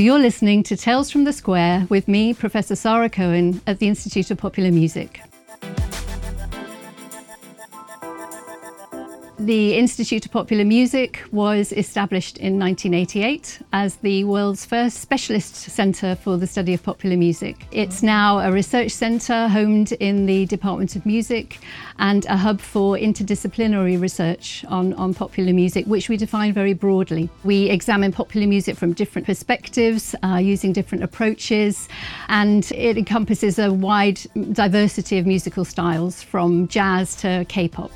You're listening to Tales from the Square with me, Professor Sarah Cohen at the Institute of Popular Music. The Institute of Popular Music was established in 1988 as the world's first specialist centre for the study of popular music. It's now a research centre homed in the Department of Music and a hub for interdisciplinary research on, on popular music, which we define very broadly. We examine popular music from different perspectives, uh, using different approaches, and it encompasses a wide diversity of musical styles from jazz to K pop.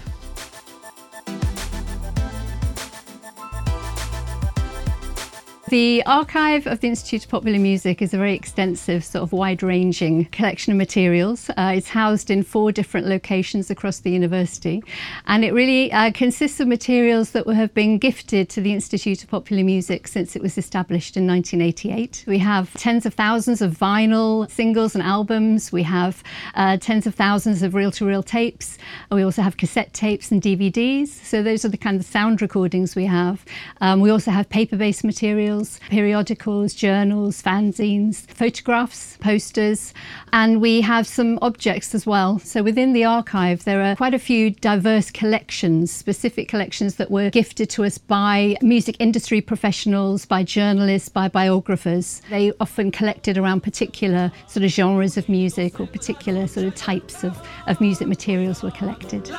The archive of the Institute of Popular Music is a very extensive, sort of wide ranging collection of materials. Uh, it's housed in four different locations across the university, and it really uh, consists of materials that have been gifted to the Institute of Popular Music since it was established in 1988. We have tens of thousands of vinyl singles and albums, we have uh, tens of thousands of reel to reel tapes, we also have cassette tapes and DVDs. So, those are the kind of sound recordings we have. Um, we also have paper based materials periodicals, journals, fanzines, photographs, posters, and we have some objects as well. So within the archive, there are quite a few diverse collections, specific collections that were gifted to us by music industry professionals, by journalists, by biographers. They often collected around particular sort of genres of music or particular sort of types of, of music materials were collected.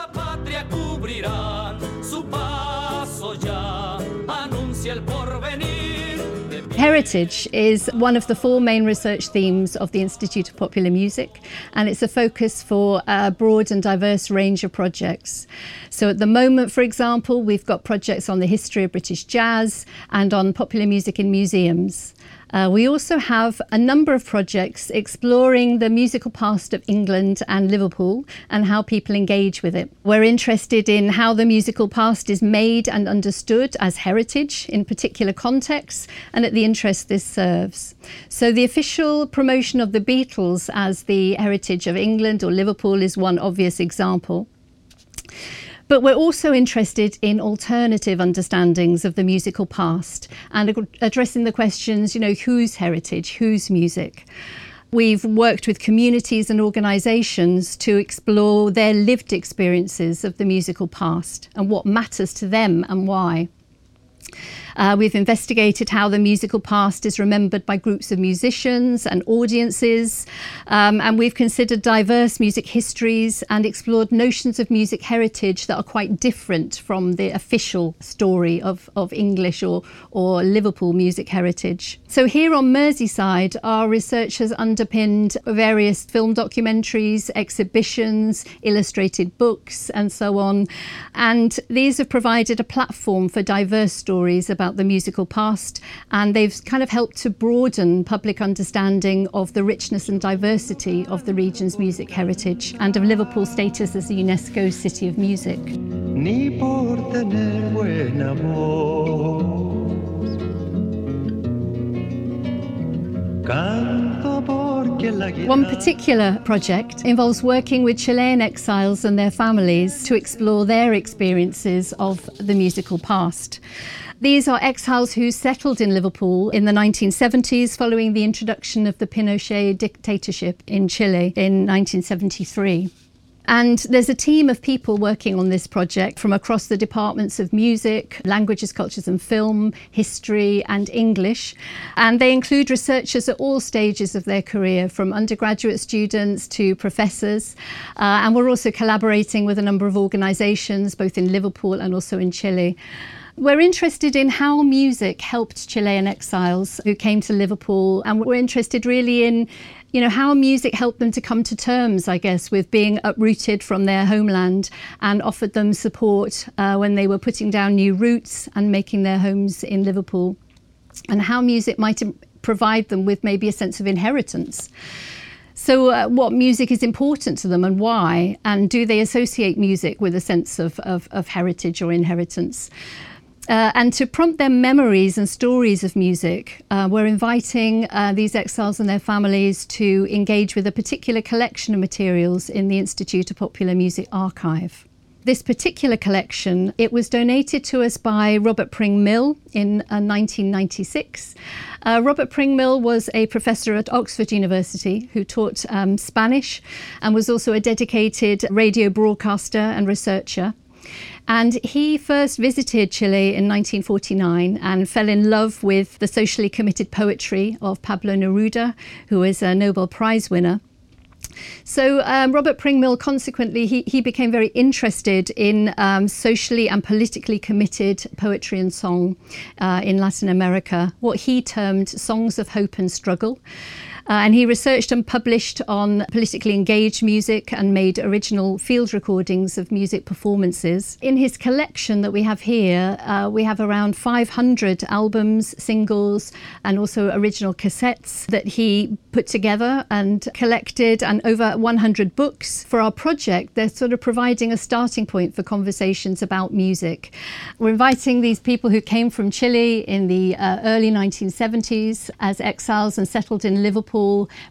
Heritage is one of the four main research themes of the Institute of Popular Music, and it's a focus for a broad and diverse range of projects. So, at the moment, for example, we've got projects on the history of British jazz and on popular music in museums. Uh, we also have a number of projects exploring the musical past of England and Liverpool and how people engage with it. We're interested in how the musical past is made and understood as heritage in particular contexts and at the interest this serves. So, the official promotion of the Beatles as the heritage of England or Liverpool is one obvious example. But we're also interested in alternative understandings of the musical past and addressing the questions, you know, whose heritage, whose music. We've worked with communities and organisations to explore their lived experiences of the musical past and what matters to them and why. Uh, we've investigated how the musical past is remembered by groups of musicians and audiences, um, and we've considered diverse music histories and explored notions of music heritage that are quite different from the official story of, of English or, or Liverpool music heritage. So, here on Merseyside, our research has underpinned various film documentaries, exhibitions, illustrated books, and so on. And these have provided a platform for diverse stories about about the musical past, and they've kind of helped to broaden public understanding of the richness and diversity of the region's music heritage and of Liverpool's status as a UNESCO City of Music. One particular project involves working with Chilean exiles and their families to explore their experiences of the musical past. These are exiles who settled in Liverpool in the 1970s following the introduction of the Pinochet dictatorship in Chile in 1973. And there's a team of people working on this project from across the departments of music, languages, cultures and film, history and English. And they include researchers at all stages of their career, from undergraduate students to professors. Uh, and we're also collaborating with a number of organisations, both in Liverpool and also in Chile. We're interested in how music helped Chilean exiles who came to Liverpool, and we're interested really in you know how music helped them to come to terms i guess with being uprooted from their homeland and offered them support uh, when they were putting down new roots and making their homes in liverpool and how music might provide them with maybe a sense of inheritance so, uh, what music is important to them and why? And do they associate music with a sense of, of, of heritage or inheritance? Uh, and to prompt their memories and stories of music, uh, we're inviting uh, these exiles and their families to engage with a particular collection of materials in the Institute of Popular Music archive. This particular collection, it was donated to us by Robert Pring Mill in uh, 1996. Uh, Robert Pring Mill was a professor at Oxford University who taught um, Spanish and was also a dedicated radio broadcaster and researcher. And he first visited Chile in 1949 and fell in love with the socially committed poetry of Pablo Neruda, who is a Nobel Prize winner. So um, Robert Pring-Mill, consequently, he, he became very interested in um, socially and politically committed poetry and song uh, in Latin America, what he termed songs of hope and struggle. Uh, and he researched and published on politically engaged music and made original field recordings of music performances. In his collection that we have here, uh, we have around 500 albums, singles, and also original cassettes that he put together and collected, and over 100 books. For our project, they're sort of providing a starting point for conversations about music. We're inviting these people who came from Chile in the uh, early 1970s as exiles and settled in Liverpool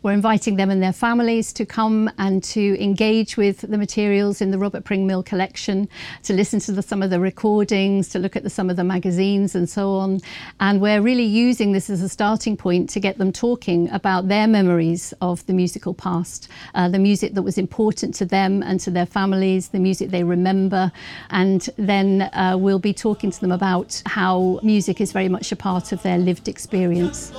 we're inviting them and their families to come and to engage with the materials in the Robert Pring Mill collection, to listen to the, some of the recordings, to look at the, some of the magazines and so on. And we're really using this as a starting point to get them talking about their memories of the musical past, uh, the music that was important to them and to their families, the music they remember. And then uh, we'll be talking to them about how music is very much a part of their lived experience.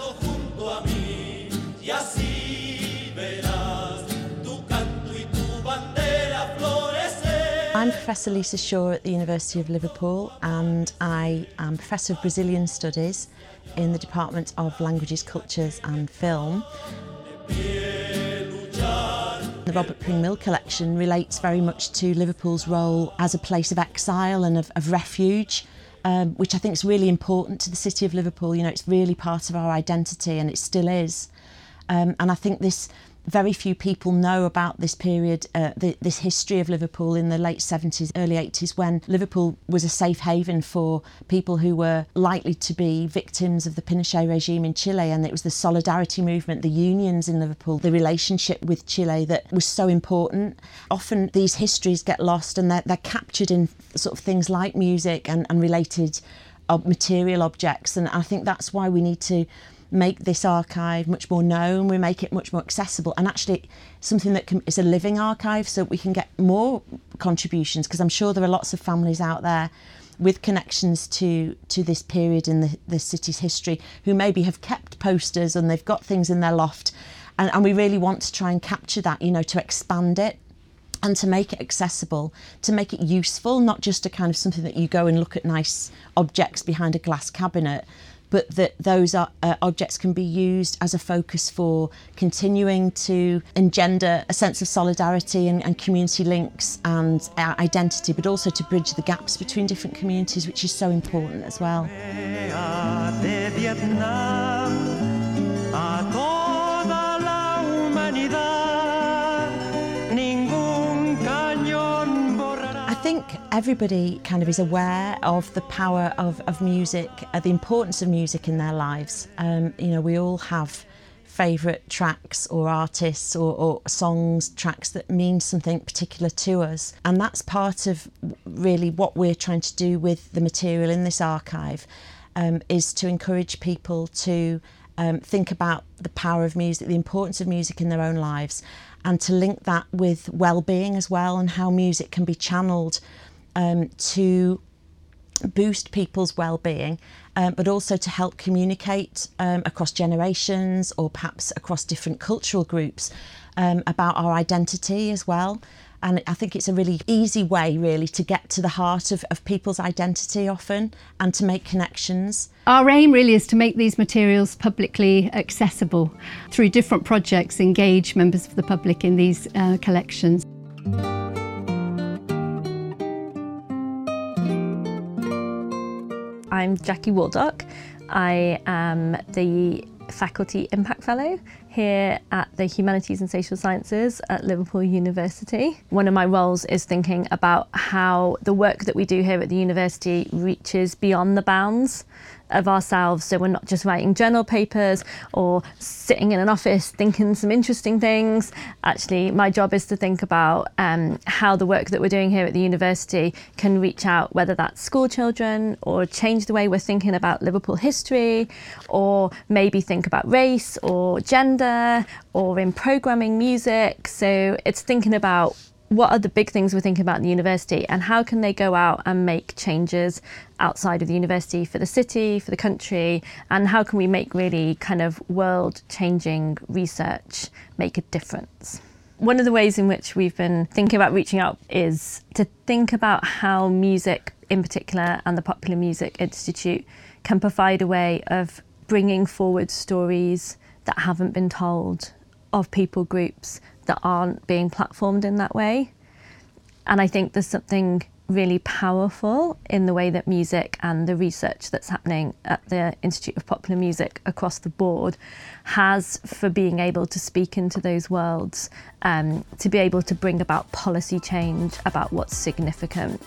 I'm Professor Lisa Shaw at the University of Liverpool and I am Professor of Brazilian Studies in the Department of Languages, Cultures and Film. The Robert Pring Mill collection relates very much to Liverpool's role as a place of exile and of, of refuge, um, which I think is really important to the city of Liverpool. You know, it's really part of our identity and it still is. Um, and I think this very few people know about this period, uh, the, this history of Liverpool in the late 70s, early 80s, when Liverpool was a safe haven for people who were likely to be victims of the Pinochet regime in Chile. And it was the solidarity movement, the unions in Liverpool, the relationship with Chile that was so important. Often these histories get lost and they're, they're captured in sort of things like music and, and related uh, material objects. And I think that's why we need to make this archive much more known, we make it much more accessible, and actually something that can, is a living archive so we can get more contributions because I'm sure there are lots of families out there with connections to to this period in the, the city's history who maybe have kept posters and they've got things in their loft and, and we really want to try and capture that you know to expand it and to make it accessible, to make it useful, not just a kind of something that you go and look at nice objects behind a glass cabinet, but that those are, uh, objects can be used as a focus for continuing to engender a sense of solidarity and, and community links and uh, identity, but also to bridge the gaps between different communities, which is so important as well. Everybody kind of is aware of the power of, of music, uh, the importance of music in their lives. Um, you know, we all have favourite tracks or artists or, or, songs, tracks that mean something particular to us. And that's part of really what we're trying to do with the material in this archive um, is to encourage people to um, think about the power of music, the importance of music in their own lives, and to link that with well-being as well and how music can be channeled um, to boost people's well-being um, but also to help communicate um, across generations or perhaps across different cultural groups um, about our identity as well and I think it's a really easy way really to get to the heart of, of people's identity often and to make connections. Our aim really is to make these materials publicly accessible through different projects, engage members of the public in these uh, collections. I'm Jackie Waldock. I am the Faculty Impact Fellow here at the Humanities and Social Sciences at Liverpool University. One of my roles is thinking about how the work that we do here at the university reaches beyond the bounds of ourselves. So we're not just writing journal papers or sitting in an office thinking some interesting things. Actually, my job is to think about um, how the work that we're doing here at the university can reach out, whether that's school children or change the way we're thinking about Liverpool history, or maybe think about race or gender, or in programming music. So it's thinking about what are the big things we're thinking about in the university and how can they go out and make changes outside of the university for the city, for the country, and how can we make really kind of world changing research make a difference? One of the ways in which we've been thinking about reaching out is to think about how music, in particular, and the Popular Music Institute can provide a way of bringing forward stories that haven't been told of people groups that aren't being platformed in that way. And I think there's something really powerful in the way that music and the research that's happening at the Institute of Popular Music across the board has for being able to speak into those worlds, um, to be able to bring about policy change about what's significant